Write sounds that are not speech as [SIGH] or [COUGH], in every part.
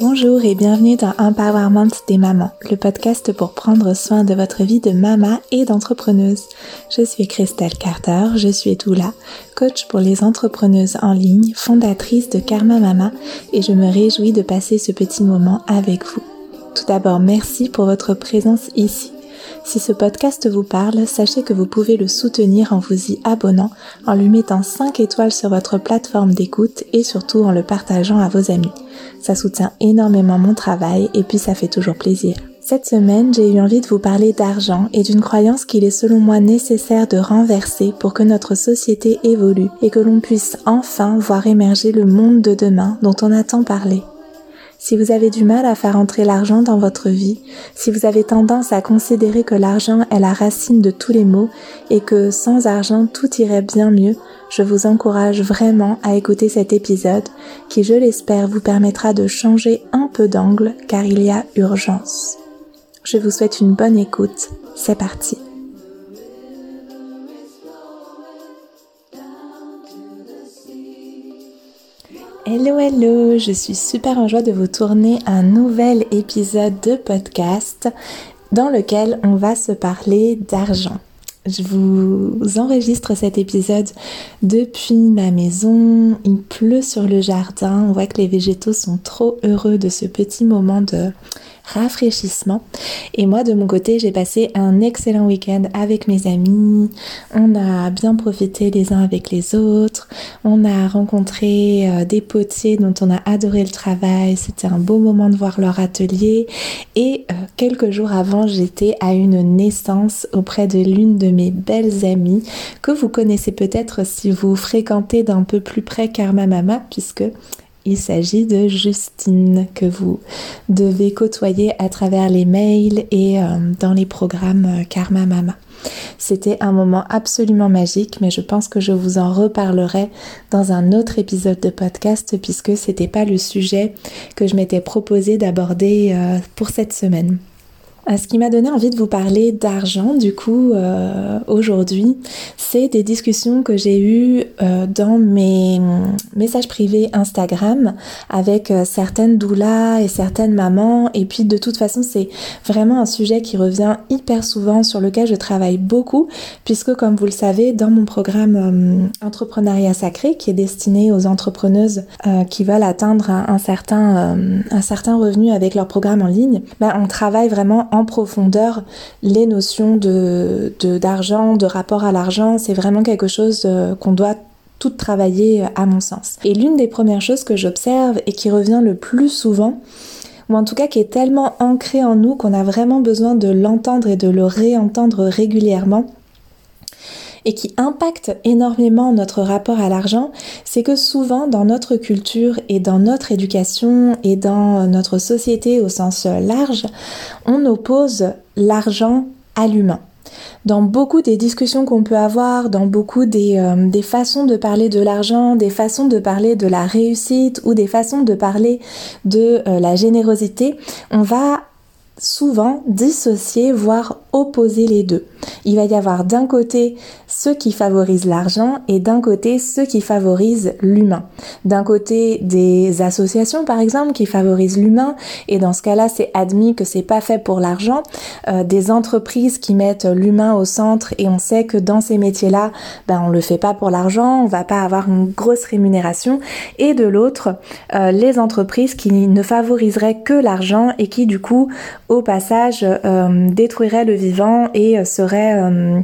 Bonjour et bienvenue dans Empowerment des mamans, le podcast pour prendre soin de votre vie de maman et d'entrepreneuse. Je suis Christelle Carter, je suis Doula, coach pour les entrepreneuses en ligne, fondatrice de Karma Mama et je me réjouis de passer ce petit moment avec vous. Tout d'abord, merci pour votre présence ici. Si ce podcast vous parle, sachez que vous pouvez le soutenir en vous y abonnant, en lui mettant 5 étoiles sur votre plateforme d'écoute et surtout en le partageant à vos amis. Ça soutient énormément mon travail et puis ça fait toujours plaisir. Cette semaine, j'ai eu envie de vous parler d'argent et d'une croyance qu'il est selon moi nécessaire de renverser pour que notre société évolue et que l'on puisse enfin voir émerger le monde de demain dont on a tant parlé. Si vous avez du mal à faire entrer l'argent dans votre vie, si vous avez tendance à considérer que l'argent est la racine de tous les maux et que sans argent tout irait bien mieux, je vous encourage vraiment à écouter cet épisode qui, je l'espère, vous permettra de changer un peu d'angle car il y a urgence. Je vous souhaite une bonne écoute. C'est parti. Hello hello, je suis super en joie de vous tourner un nouvel épisode de podcast dans lequel on va se parler d'argent. Je vous enregistre cet épisode depuis ma maison. Il pleut sur le jardin. On voit que les végétaux sont trop heureux de ce petit moment de rafraîchissement. Et moi, de mon côté, j'ai passé un excellent week-end avec mes amis. On a bien profité les uns avec les autres. On a rencontré euh, des potiers dont on a adoré le travail. C'était un beau moment de voir leur atelier. Et euh, quelques jours avant, j'étais à une naissance auprès de l'une de mes belles amies que vous connaissez peut-être si vous fréquentez d'un peu plus près Karma Mama puisque il s'agit de Justine que vous devez côtoyer à travers les mails et euh, dans les programmes euh, Karma Mama. C'était un moment absolument magique, mais je pense que je vous en reparlerai dans un autre épisode de podcast puisque c'était pas le sujet que je m'étais proposé d'aborder euh, pour cette semaine. Euh, ce qui m'a donné envie de vous parler d'argent, du coup, euh, aujourd'hui, c'est des discussions que j'ai eues euh, dans mes messages privés Instagram avec certaines doulas et certaines mamans. Et puis, de toute façon, c'est vraiment un sujet qui revient hyper souvent, sur lequel je travaille beaucoup, puisque, comme vous le savez, dans mon programme Entrepreneuriat Sacré, qui est destiné aux entrepreneuses qui veulent atteindre un, certain, un certain revenu avec leur programme en ligne, ben, on travaille vraiment en profondeur les notions de d'argent, de, rapport à l'argent. C'est vraiment quelque chose euh, qu'on doit tout travailler à mon sens. Et l'une des premières choses que j'observe et qui revient le plus souvent, ou en tout cas qui est tellement ancré en nous qu'on a vraiment besoin de l'entendre et de le réentendre régulièrement, et qui impacte énormément notre rapport à l'argent, c'est que souvent dans notre culture et dans notre éducation et dans notre société au sens large, on oppose l'argent à l'humain. Dans beaucoup des discussions qu'on peut avoir, dans beaucoup des, euh, des façons de parler de l'argent, des façons de parler de la réussite ou des façons de parler de euh, la générosité, on va souvent dissocier, voire opposer les deux. Il va y avoir d'un côté ceux qui favorisent l'argent et d'un côté ceux qui favorisent l'humain. D'un côté des associations par exemple qui favorisent l'humain et dans ce cas-là c'est admis que c'est pas fait pour l'argent. Euh, des entreprises qui mettent l'humain au centre et on sait que dans ces métiers-là, ben on le fait pas pour l'argent, on va pas avoir une grosse rémunération. Et de l'autre, euh, les entreprises qui ne favoriseraient que l'argent et qui du coup au passage euh, détruiraient le vivant et euh, serait euh,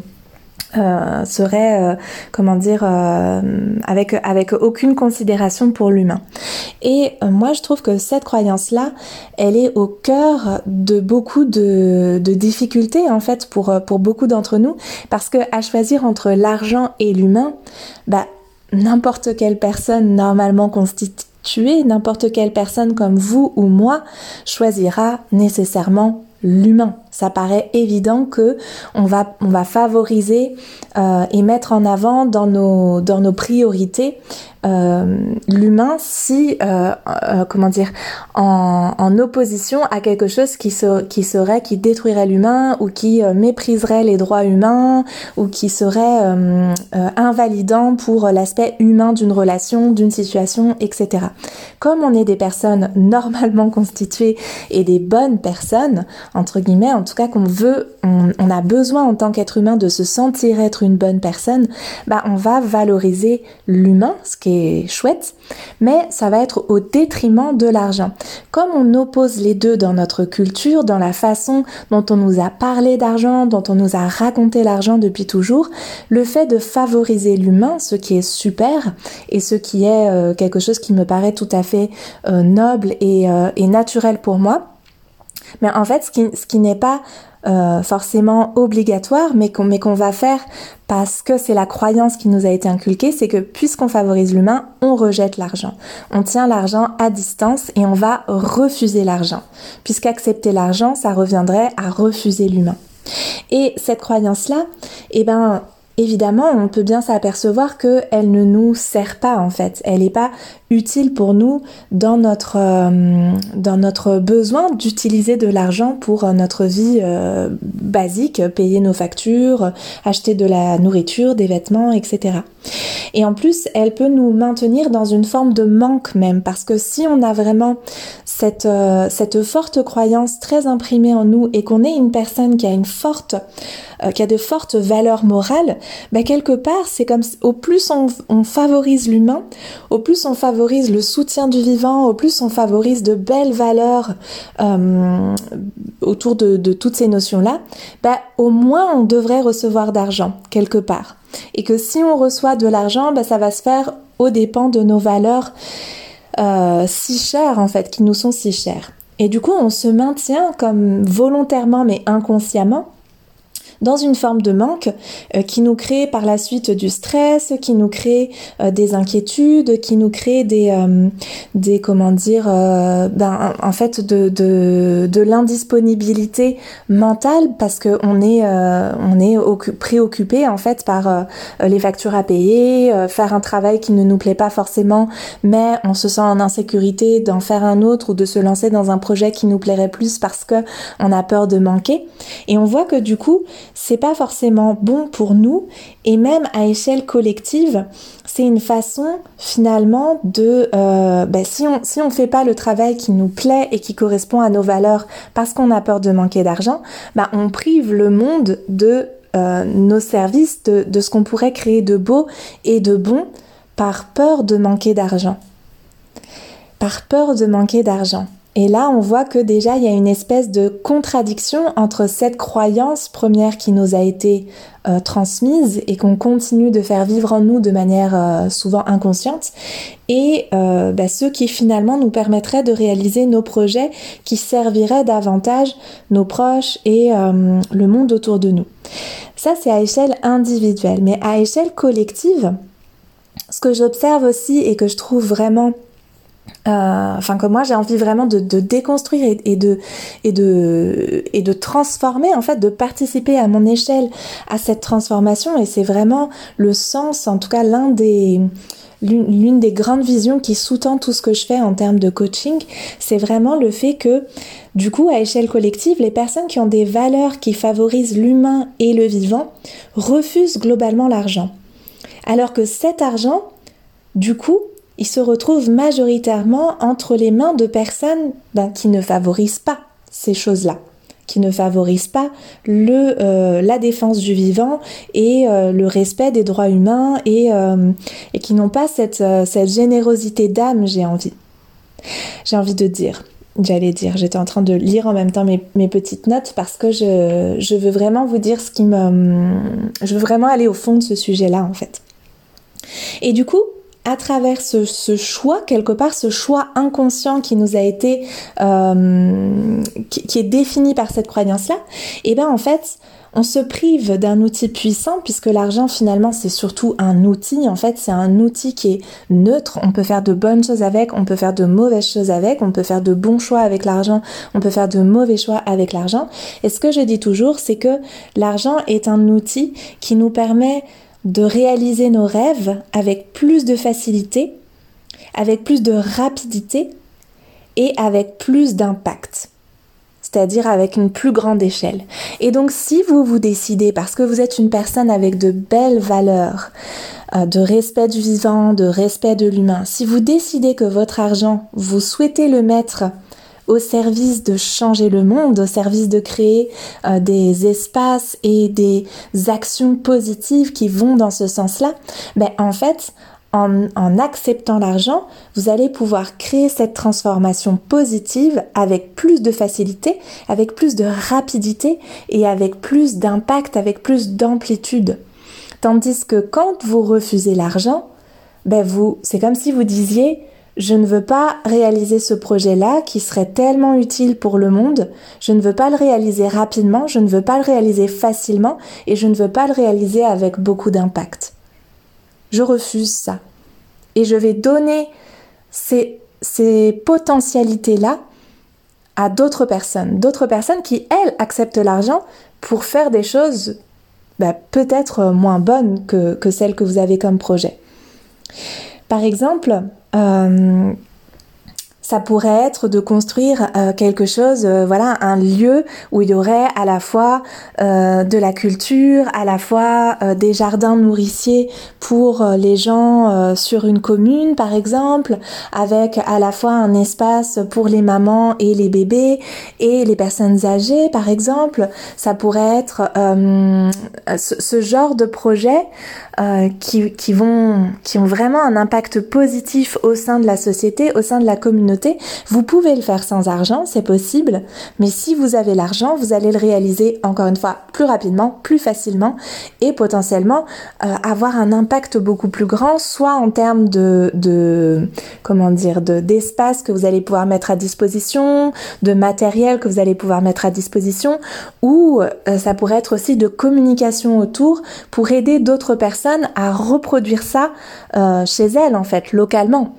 euh, serait comment dire avec avec aucune considération pour l'humain. Et moi je trouve que cette croyance là elle est au cœur de beaucoup de, de difficultés en fait pour pour beaucoup d'entre nous parce que à choisir entre l'argent et l'humain bah n'importe quelle personne normalement constituée n'importe quelle personne comme vous ou moi choisira nécessairement l'humain. Ça paraît évident que on va, favoriser euh, et mettre en avant dans nos, priorités euh, l'humain si, euh, comment dire, en, en, opposition à quelque chose qui, qui serait, qui détruirait l'humain ou qui mépriserait les droits humains ou qui serait invalidant pour l'aspect humain d'une relation, d'une situation, etc. Comme on est des personnes [LAUGHS] normalement constituées et des bonnes personnes, entre guillemets, en tout cas qu'on veut, on, a besoin en tant qu'être humain de se sentir être une bonne personne, bah on va valoriser l'humain, ce qui est chouette, mais ça va être au détriment de l'argent. Comme on oppose les deux dans notre culture, dans la façon dont on nous a parlé d'argent, dont on nous a raconté l'argent depuis toujours, le fait de favoriser l'humain, ce qui est super et ce qui est euh, quelque chose qui me paraît tout à fait euh, noble euh, et, naturel pour moi, mais en fait, ce qui, n'est pas euh, forcément obligatoire, mais qu'on qu'on va faire parce que c'est la croyance qui nous a été inculquée, c'est que puisqu'on favorise l'humain, on rejette l'argent. On tient l'argent à distance et on va refuser l'argent. Puisqu'accepter l'argent, ça reviendrait à refuser l'humain. Et cette croyance-là, eh ben, évidemment, on peut bien s'apercevoir qu'elle ne nous sert pas en fait. Elle n'est pas utile pour nous dans notre, euh, dans notre besoin d'utiliser de l'argent pour euh, notre vie euh, basique, payer nos factures, acheter de la nourriture, des vêtements, etc. Et en plus, elle peut nous maintenir dans une forme de manque même, parce que si on a vraiment cette, cette forte croyance très imprimée en nous et qu'on est une personne qui a une forte, qui a de fortes valeurs morales, ben quelque part, c'est comme au plus on, on favorise l'humain, au plus on favorise favorise le soutien du vivant, au plus on favorise de belles valeurs euh, autour de, toutes ces notions-là, bah, au moins on devrait recevoir d'argent quelque part. Et que si on reçoit de l'argent, bah, ça va se faire au dépens de nos valeurs euh, si chères en fait, qui nous sont si chères. Et du coup, on se maintient comme volontairement mais inconsciemment dans une forme de manque euh, qui nous crée par la suite du stress, qui nous crée euh, des inquiétudes, qui nous crée des, euh, des comment dire, ben, en fait de, de, de l'indisponibilité mentale parce que on est, on est préoccupé en fait par les factures à payer, faire un travail qui ne nous plaît pas forcément, mais on se sent en insécurité d'en faire un autre ou de se lancer dans un projet qui nous plairait plus parce que on a peur de manquer. Et on voit que du coup, c'est pas forcément bon pour nous et même à échelle collective, c'est une façon finalement de euh, ben, si on si on fait pas le travail qui nous plaît et qui correspond à nos valeurs parce qu'on a peur de manquer d'argent, ben, on prive le monde de euh, nos services, de, de ce qu'on pourrait créer de beau et de bon par peur de manquer d'argent. Par peur de manquer d'argent. Et là, on voit que déjà, il y a une espèce de contradiction entre cette croyance première qui nous a été euh, transmise et qu'on continue de faire vivre en nous de manière euh, souvent inconsciente, et euh, bah, ce qui finalement nous permettrait de réaliser nos projets qui serviraient davantage nos proches et le monde autour de nous. Ça, c'est à échelle individuelle, mais à échelle collective, ce que j'observe aussi et que je trouve vraiment enfin que moi j'ai envie vraiment de, déconstruire et, de et de et de transformer en fait de participer à mon échelle à cette transformation et c'est vraiment le sens en tout cas l'un des l'une des grandes visions qui sous-tend tout ce que je fais en termes de coaching, c'est vraiment le fait que, du coup, à échelle collective, les personnes qui ont des valeurs qui favorisent l'humain et le vivant refusent globalement l'argent. Alors que cet argent, du coup, il se retrouve majoritairement entre les mains de personnes ben, qui ne favorisent pas ces choses-là, qui ne favorisent pas le, euh, la défense du vivant et euh, le respect des droits humains et, euh, et qui n'ont pas cette, cette générosité d'âme, j'ai envie. J'ai envie de dire. J'allais dire, j'étais en train de lire en même temps mes, mes petites notes parce que je, je veux vraiment vous dire ce qui me... Je veux vraiment aller au fond de ce sujet-là en fait. Et du coup, à travers ce, choix, quelque part, ce choix inconscient qui nous a été, euh, qui, est défini par cette croyance-là, et eh bien en fait, on se prive d'un outil puissant puisque l'argent finalement c'est surtout un outil. En fait, c'est un outil qui est neutre. On peut faire de bonnes choses avec, on peut faire de mauvaises choses avec, on peut faire de bons choix avec l'argent, on peut faire de mauvais choix avec l'argent. Et ce que je dis toujours, c'est que l'argent est un outil qui nous permet de réaliser nos rêves avec plus de facilité, avec plus de rapidité et avec plus d'impact c'est-à-dire avec une plus grande échelle. Et donc si vous vous décidez, parce que vous êtes une personne avec de belles valeurs, euh, de respect du vivant, de respect de l'humain, si vous décidez que votre argent, vous souhaitez le mettre au service de changer le monde, au service de créer euh, des espaces et des actions positives qui vont dans ce sens-là, ben en fait, en, acceptant l'argent, vous allez pouvoir créer cette transformation positive avec plus de facilité, avec plus de rapidité et avec plus d'impact, avec plus d'amplitude. Tandis que quand vous refusez l'argent, ben vous, c'est comme si vous disiez je ne veux pas réaliser ce projet-là qui serait tellement utile pour le monde, je ne veux pas le réaliser rapidement, je ne veux pas le réaliser facilement et je ne veux pas le réaliser avec beaucoup d'impact. Je refuse ça. Et je vais donner ces, potentialités-là à d'autres personnes. D'autres personnes qui, elles, acceptent l'argent pour faire des choses bah, peut-être moins bonnes que, celles que vous avez comme projet. Par exemple, euh, ça pourrait être de construire euh, quelque chose, euh, voilà, un lieu où il y aurait à la fois euh, de la culture, à la fois des jardins nourriciers pour les gens sur une commune, par exemple, avec à la fois un espace pour les mamans et les bébés et les personnes âgées, par exemple. Ça pourrait être ce, ce, genre de projet qui, qui vont, qui ont vraiment un impact positif au sein de la société, au sein de la communauté vous pouvez le faire sans argent, c'est possible, mais si vous avez l'argent, vous allez le réaliser encore une fois plus rapidement, plus facilement et potentiellement euh, avoir un impact beaucoup plus grand, soit en termes de, comment dire, de d'espace que vous allez pouvoir mettre à disposition, de matériel que vous allez pouvoir mettre à disposition, ou euh, ça pourrait être aussi de communication autour pour aider d'autres personnes à reproduire ça euh, chez elles en fait, localement.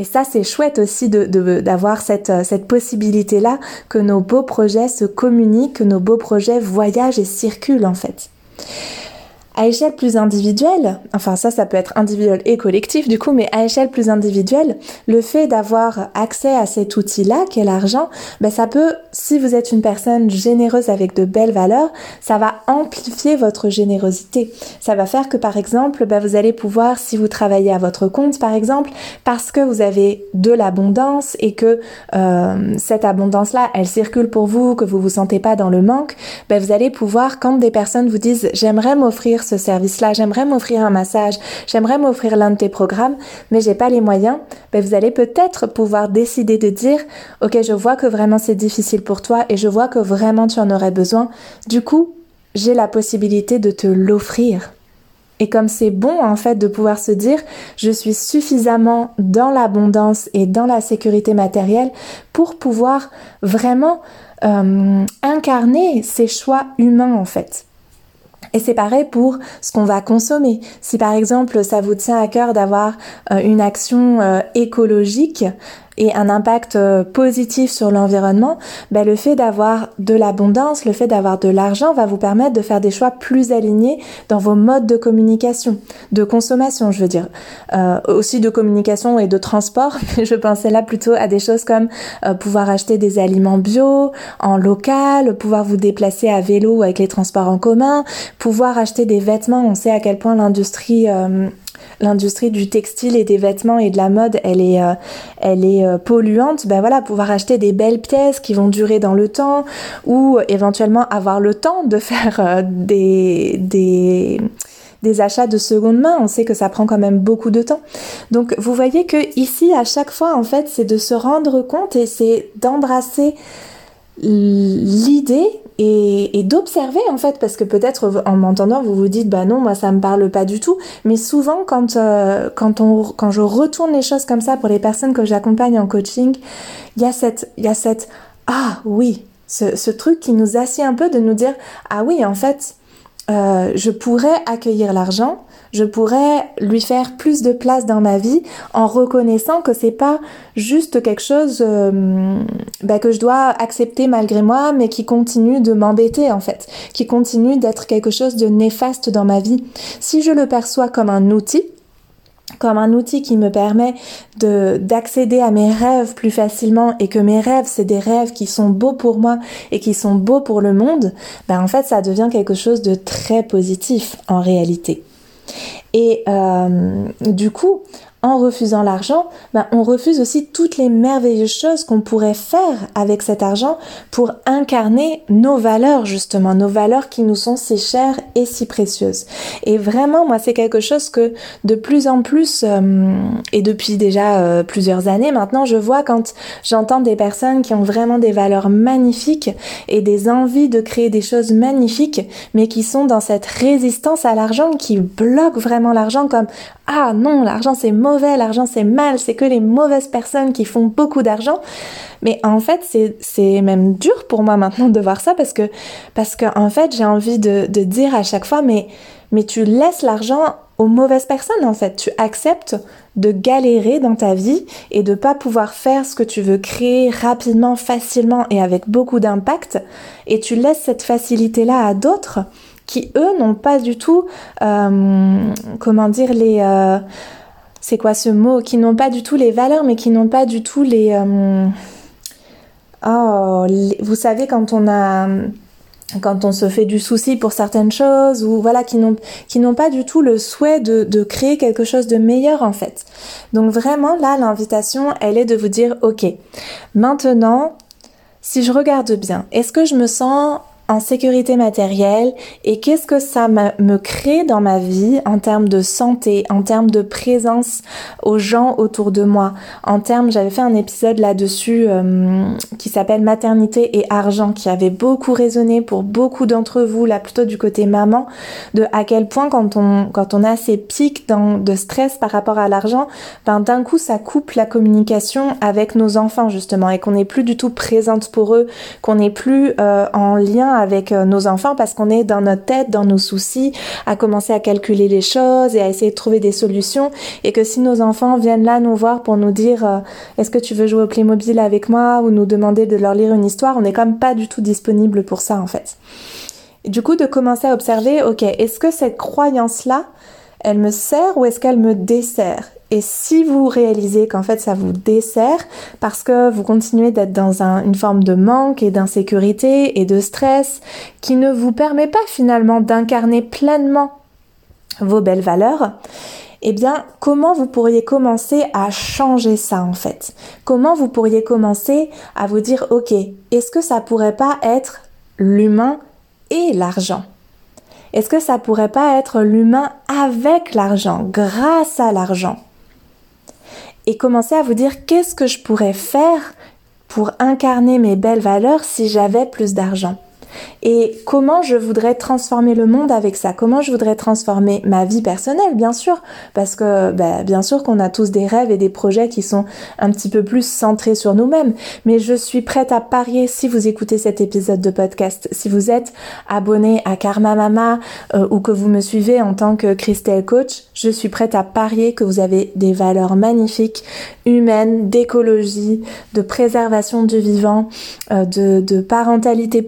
Et ça, c'est chouette aussi d'avoir cette, cette possibilité-là que nos beaux projets se communiquent, que nos beaux projets voyagent et circulent en fait. À échelle plus individuelle, enfin ça ça peut être individuel et collectif du coup, mais à échelle plus individuelle, le fait d'avoir accès à cet outil-là, qui est l'argent, ben ça peut, si vous êtes une personne généreuse avec de belles valeurs, ça va amplifier votre générosité. Ça va faire que par exemple, ben vous allez pouvoir, si vous travaillez à votre compte par exemple, parce que vous avez de l'abondance et que euh, cette abondance-là, elle circule pour vous, que vous vous sentez pas dans le manque, ben vous allez pouvoir, quand des personnes vous disent j'aimerais m'offrir ce service-là, j'aimerais m'offrir un massage, j'aimerais m'offrir l'un de tes programmes, mais j'ai pas les moyens, ben vous allez peut-être pouvoir décider de dire, ok, je vois que vraiment c'est difficile pour toi et je vois que vraiment tu en aurais besoin. Du coup, j'ai la possibilité de te l'offrir. Et comme c'est bon en fait de pouvoir se dire je suis suffisamment dans l'abondance et dans la sécurité matérielle pour pouvoir vraiment euh, incarner ces choix humains en fait. Et c'est pareil pour ce qu'on va consommer. Si par exemple ça vous tient à cœur d'avoir euh, une action euh, écologique, et un impact euh, positif sur l'environnement, ben le fait d'avoir de l'abondance, le fait d'avoir de l'argent va vous permettre de faire des choix plus alignés dans vos modes de communication, de consommation, je veux dire, euh, aussi de communication et de transport. [LAUGHS] Mais je pensais là plutôt à des choses comme euh, pouvoir acheter des aliments bio en local, pouvoir vous déplacer à vélo avec les transports en commun, pouvoir acheter des vêtements. On sait à quel point l'industrie l'industrie du textile et des vêtements et de la mode, elle est, euh, elle est euh, polluante, ben voilà, pouvoir acheter des belles pièces qui vont durer dans le temps ou éventuellement avoir le temps de faire euh, des, des des achats de seconde main, on sait que ça prend quand même beaucoup de temps. Donc vous voyez que ici à chaque fois en fait, c'est de se rendre compte et c'est d'embrasser l'idée et, d'observer en fait parce que peut-être en m'entendant vous vous dites bah non moi ça me parle pas du tout. Mais souvent quand euh, quand on quand je retourne les choses comme ça pour les personnes que j'accompagne en coaching il y a cette il y a cette ah oui! Ce, truc qui nous assied un peu de nous dire ah oui en fait euh, je pourrais accueillir l'argent je pourrais lui faire plus de place dans ma vie en reconnaissant que c'est pas juste quelque chose euh, bah, que je dois accepter malgré moi, mais qui continue de m'embêter en fait, qui continue d'être quelque chose de néfaste dans ma vie. Si je le perçois comme un outil, comme un outil qui me permet de d'accéder à mes rêves plus facilement et que mes rêves c'est des rêves qui sont beaux pour moi et qui sont beaux pour le monde, ben en fait ça devient quelque chose de très positif en réalité. Et euh, du coup, en refusant l'argent, ben, on refuse aussi toutes les merveilleuses choses qu'on pourrait faire avec cet argent pour incarner nos valeurs, justement, nos valeurs qui nous sont si chères et si précieuses. Et vraiment, moi, c'est quelque chose que de plus en plus, euh, et depuis déjà euh, plusieurs années maintenant, je vois quand j'entends des personnes qui ont vraiment des valeurs magnifiques et des envies de créer des choses magnifiques, mais qui sont dans cette résistance à l'argent qui bloque vraiment l'argent comme ah non, l'argent c'est mauvais, l'argent c'est mal, c'est que les mauvaises personnes qui font beaucoup d'argent. Mais en fait, c'est même dur pour moi maintenant de voir ça parce que, parce que en fait, j'ai envie de, de dire à chaque fois, mais, mais tu laisses l'argent aux mauvaises personnes en fait. Tu acceptes de galérer dans ta vie et de pas pouvoir faire ce que tu veux créer rapidement, facilement et avec beaucoup d'impact. Et tu laisses cette facilité-là à d'autres qui eux n'ont pas du tout, euh, comment dire, les... Euh, c'est quoi ce mot Qui n'ont pas du tout les valeurs, mais qui n'ont pas du tout les... Euh, oh, vous savez, quand on a quand on se fait du souci pour certaines choses ou voilà qui n'ont pas du tout le souhait de, de créer quelque chose de meilleur en fait. Donc vraiment là l'invitation elle est de vous dire ok maintenant si je regarde bien est-ce que je me sens en sécurité matérielle et qu'est-ce que ça me crée dans ma vie en termes de santé, en termes de présence aux gens autour de moi, en termes, j'avais fait un épisode là-dessus euh, qui s'appelle Maternité et argent, qui avait beaucoup résonné pour beaucoup d'entre vous, là plutôt du côté maman, de à quel point quand on, quand on a ces pics de stress par rapport à l'argent, ben d'un coup ça coupe la communication avec nos enfants justement et qu'on n'est plus du tout présente pour eux, qu'on n'est plus euh, en lien avec euh, nos enfants parce qu'on est dans notre tête, dans nos soucis, à commencer à calculer les choses et à essayer de trouver des solutions. Et que si nos enfants viennent là nous voir pour nous dire euh, est-ce que tu veux jouer au Playmobil avec moi ou nous demander de leur lire une histoire, on n'est même pas du tout disponible pour ça en fait. du coup, de commencer à observer, ok, est-ce que cette croyance-là, elle me sert ou est-ce qu'elle me dessert? Et si vous réalisez qu'en fait ça vous dessert parce que vous continuez d'être dans une forme de manque et d'insécurité et de stress qui ne vous permet pas finalement d'incarner pleinement vos belles valeurs, eh bien, comment vous pourriez commencer à changer ça en fait? Comment vous pourriez commencer à vous dire, ok, est-ce que ça pourrait pas être l'humain et l'argent? Est-ce que ça pourrait pas être l'humain avec l'argent, grâce à l'argent? Et commencer à vous dire qu'est-ce que je pourrais faire pour incarner mes belles valeurs si j'avais plus d'argent et comment je voudrais transformer le monde avec ça, comment je voudrais transformer ma vie personnelle, bien sûr, parce que bah, bien sûr qu'on a tous des rêves et des projets qui sont un petit peu plus centrés sur nous-mêmes, mais je suis prête à parier si vous écoutez cet épisode de podcast, si vous êtes abonné à Karma Mama euh, ou que vous me suivez en tant que Christelle Coach, je suis prête à parier que vous avez des valeurs magnifiques, humaines, d'écologie, de préservation du vivant, euh, de, parentalité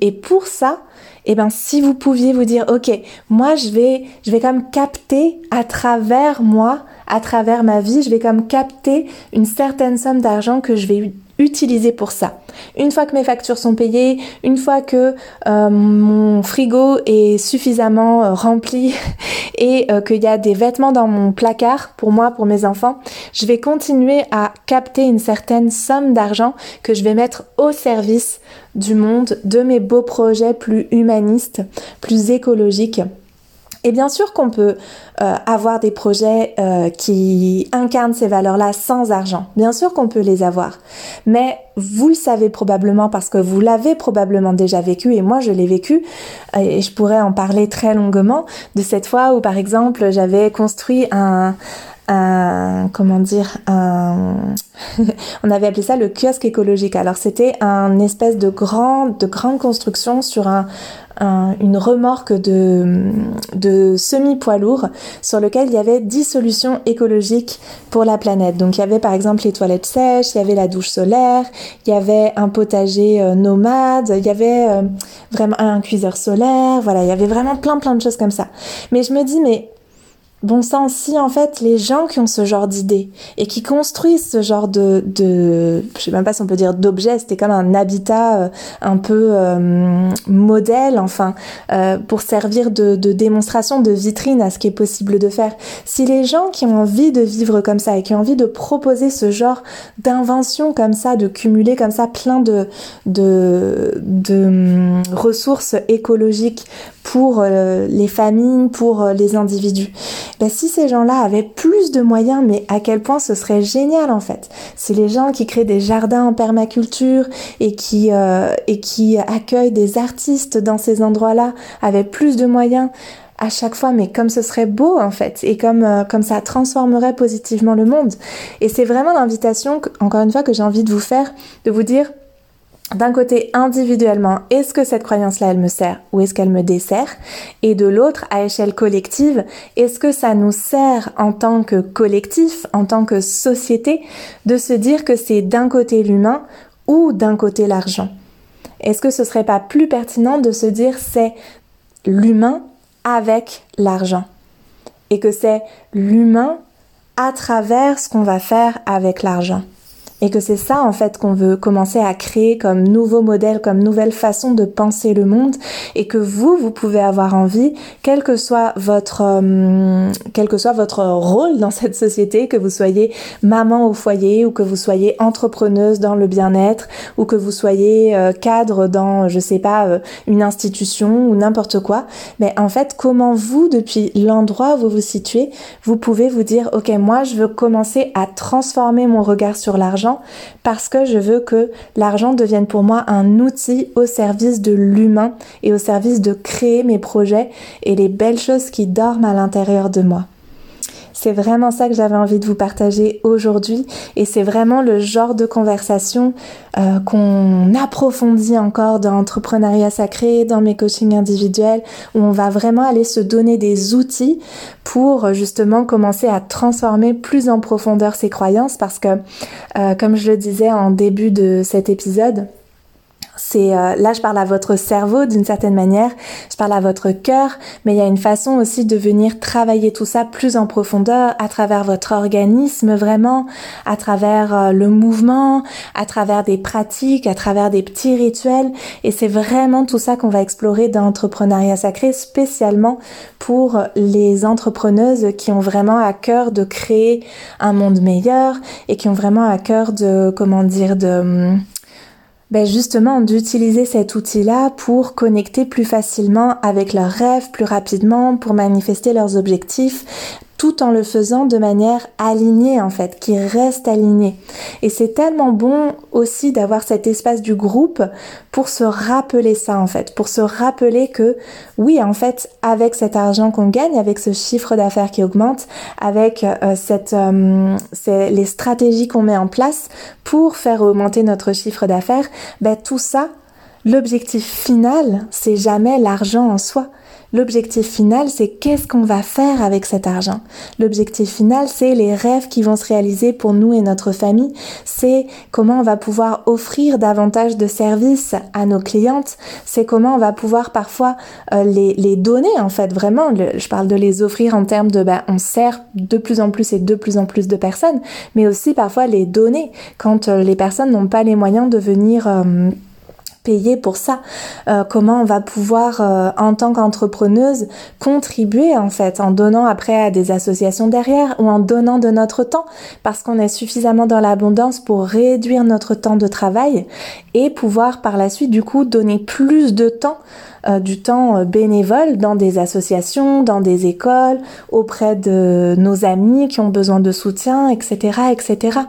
et pour ça, eh ben, si vous pouviez vous dire, ok, moi je vais, même capter à travers moi, à travers ma vie, je vais même capter une certaine somme d'argent que je vais utiliser pour ça. Une fois que mes factures sont payées, une fois que euh, mon frigo est suffisamment euh, rempli [LAUGHS] et euh, qu'il y a des vêtements dans mon placard pour moi, pour mes enfants, je vais continuer à capter une certaine somme d'argent que je vais mettre au service du monde, de mes beaux projets plus humanistes, plus écologiques. Et bien sûr qu'on peut euh, avoir des projets euh, qui incarnent ces valeurs-là sans argent. Bien sûr qu'on peut les avoir. Mais vous le savez probablement parce que vous l'avez probablement déjà vécu et moi je l'ai vécu et je pourrais en parler très longuement de cette fois où par exemple j'avais construit un, un comment dire, un, [LAUGHS] on avait appelé ça le kiosque écologique. Alors c'était un espèce de grand, de grande construction sur un, une remorque de, semi-poids lourd sur lequel il y avait 10 solutions écologiques pour la planète. Donc il y avait par exemple les toilettes sèches, il y avait la douche solaire, il y avait un potager euh, nomade, il y avait euh, vraiment un cuiseur solaire, voilà, il y avait vraiment plein plein de choses comme ça. Mais je me dis mais Bon sang, si en fait les gens qui ont ce genre d'idées et qui construisent ce genre de, de je sais même pas si on peut dire d'objet, c'était comme un habitat euh, un peu euh, modèle, enfin, euh, pour servir de, démonstration, de vitrine à ce qui est possible de faire. Si les gens qui ont envie de vivre comme ça et qui ont envie de proposer ce genre d'invention comme ça, de cumuler comme ça plein de hum, ressources écologiques pour les familles, pour les individus, ben, si ces gens-là avaient plus de moyens, mais à quel point ce serait génial en fait. Si les gens qui créent des jardins en permaculture et qui, euh, et qui accueillent des artistes dans ces endroits-là avaient plus de moyens, à chaque fois, mais comme ce serait beau en fait, et comme, euh, comme ça transformerait positivement le monde. Et c'est vraiment l'invitation, encore une fois, que j'ai envie de vous faire, de vous dire, d'un côté individuellement, est-ce que cette croyance-là, elle me sert ou est-ce qu'elle me dessert? Et de l'autre, à échelle collective, est-ce que ça nous sert en tant que collectif, en tant que société, de se dire que c'est d'un côté l'humain ou d'un côté l'argent? Est-ce que ce serait pas plus pertinent de se dire c'est l'humain avec l'argent? Et que c'est l'humain à travers ce qu'on va faire avec l'argent? Et que c'est ça en fait qu'on veut commencer à créer comme nouveau modèle, comme nouvelle façon de penser le monde. Et que vous, vous pouvez avoir envie, quel que soit votre, euh, quel que soit votre rôle dans cette société, que vous soyez maman au foyer ou que vous soyez entrepreneuse dans le bien-être ou que vous soyez euh, cadre dans, je sais pas, euh, une institution ou n'importe quoi, mais en fait, comment vous, depuis l'endroit où vous vous situez, vous pouvez vous dire, ok, moi, je veux commencer à transformer mon regard sur l'argent parce que je veux que l'argent devienne pour moi un outil au service de l'humain et au service de créer mes projets et les belles choses qui dorment à l'intérieur de moi. C'est vraiment ça que j'avais envie de vous partager aujourd'hui. Et c'est vraiment le genre de conversation euh, qu'on approfondit encore dans l'entrepreneuriat sacré, dans mes coachings individuels, où on va vraiment aller se donner des outils pour justement commencer à transformer plus en profondeur ses croyances. Parce que, euh, comme je le disais en début de cet épisode, c'est euh, là je parle à votre cerveau d'une certaine manière, je parle à votre cœur, mais il y a une façon aussi de venir travailler tout ça plus en profondeur à travers votre organisme vraiment, à travers euh, le mouvement, à travers des pratiques, à travers des petits rituels. Et c'est vraiment tout ça qu'on va explorer dans l'entrepreneuriat sacré spécialement pour les entrepreneuses qui ont vraiment à cœur de créer un monde meilleur et qui ont vraiment à cœur de comment dire de hum, ben justement d'utiliser cet outil-là pour connecter plus facilement avec leurs rêves, plus rapidement, pour manifester leurs objectifs, tout en le faisant de manière alignée en fait, qui reste alignée. Et c'est tellement bon aussi d'avoir cet espace du groupe pour se rappeler ça en fait, pour se rappeler que oui en fait avec cet argent qu'on gagne, avec ce chiffre d'affaires qui augmente, avec euh, cette, euh, les stratégies qu'on met en place pour faire augmenter notre chiffre d'affaires, ben tout ça, l'objectif final, c'est jamais l'argent en soi. L'objectif final, c'est qu'est-ce qu'on va faire avec cet argent? L'objectif final, c'est les rêves qui vont se réaliser pour nous et notre famille. C'est comment on va pouvoir offrir davantage de services à nos clientes. C'est comment on va pouvoir parfois euh, les, les, donner, en fait, vraiment. je parle de les offrir en termes de, ben, on sert de plus en plus et de plus en plus de personnes, mais aussi parfois les donner quand euh, les personnes n'ont pas les moyens de venir... Euh, payer pour ça. Euh, Comment on va pouvoir, euh, en tant qu'entrepreneuse, contribuer en fait en donnant après à des associations derrière ou en donnant de notre temps? Parce qu'on est suffisamment dans l'abondance pour réduire notre temps de travail et pouvoir par la suite du coup donner plus de temps euh, du temps euh, bénévole dans des associations, dans des écoles, auprès de nos amis qui ont besoin de soutien, etc., etc.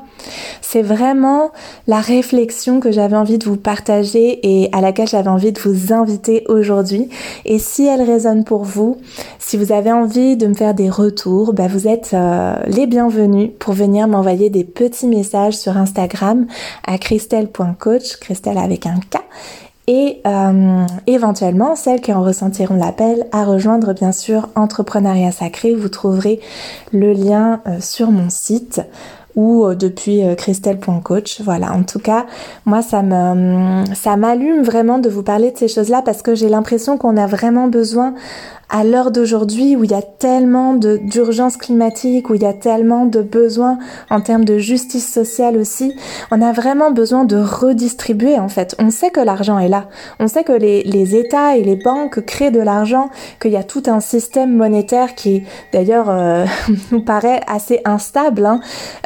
C'est vraiment la réflexion que j'avais envie de vous partager et à laquelle j'avais envie de vous inviter aujourd'hui. Et si elle résonne pour vous, si vous avez envie de me faire des retours, bah vous êtes euh, les bienvenus pour venir m'envoyer des petits messages sur Instagram à christelle.coach, Christelle avec un K et euh, éventuellement celles qui en ressentiront l'appel à rejoindre bien sûr Entrepreneuriat Sacré. Vous trouverez le lien euh, sur mon site ou euh, depuis christelle.coach. Voilà, en tout cas, moi ça me ça m'allume vraiment de vous parler de ces choses-là parce que j'ai l'impression qu'on a vraiment besoin à l'heure d'aujourd'hui où il y a tellement d'urgence climatique, où il y a tellement de besoins en termes de justice sociale aussi, on a vraiment besoin de redistribuer en fait. On sait que l'argent est là, on sait que les, États et les banques créent de l'argent, qu'il y a tout un système monétaire qui d'ailleurs euh, [LAUGHS] nous paraît assez instable. Hein.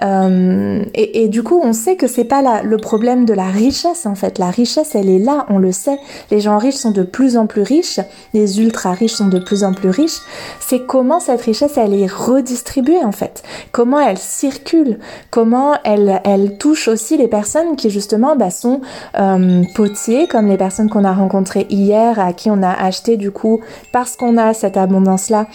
Euh, et, du coup, on sait que c'est pas le problème de la richesse en fait. La richesse, elle est là, on le sait. Les gens riches sont de plus en plus riches, les ultra riches sont de plus en plus riche, c'est comment cette richesse elle est redistribuée en fait, comment elle circule, comment elle, elle touche aussi les personnes qui justement bah, sont euh, potiers, comme les personnes qu'on a rencontrées hier, à qui on a acheté du coup, parce qu'on a cette abondance là,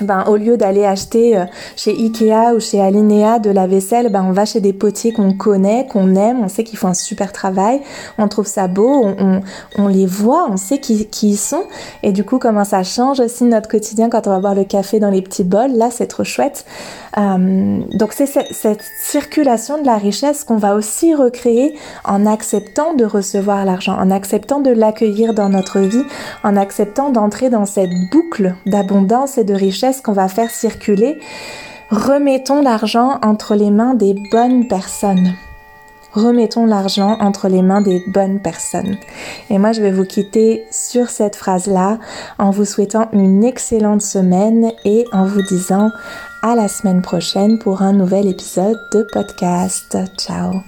ben, au lieu d'aller acheter euh, chez Ikea ou chez Alinea de la vaisselle, ben, on va chez des potiers qu'on connaît, qu'on aime, on sait qu'ils font un super travail, on trouve ça beau, on, on, les voit, on sait qui, qui ils sont. Et du coup, comment ça change aussi notre quotidien quand on va boire le café dans les petits bols, là, c'est trop chouette. Euh, donc c'est cette, cette, circulation de la richesse qu'on va aussi recréer en acceptant de recevoir l'argent, en acceptant de l'accueillir dans notre vie, en acceptant d'entrer dans cette boucle d'abondance et de richesse qu'on va faire circuler, remettons l'argent entre les mains des bonnes personnes. Remettons l'argent entre les mains des bonnes personnes. Et moi, je vais vous quitter sur cette phrase-là en vous souhaitant une excellente semaine et en vous disant à la semaine prochaine pour un nouvel épisode de podcast. Ciao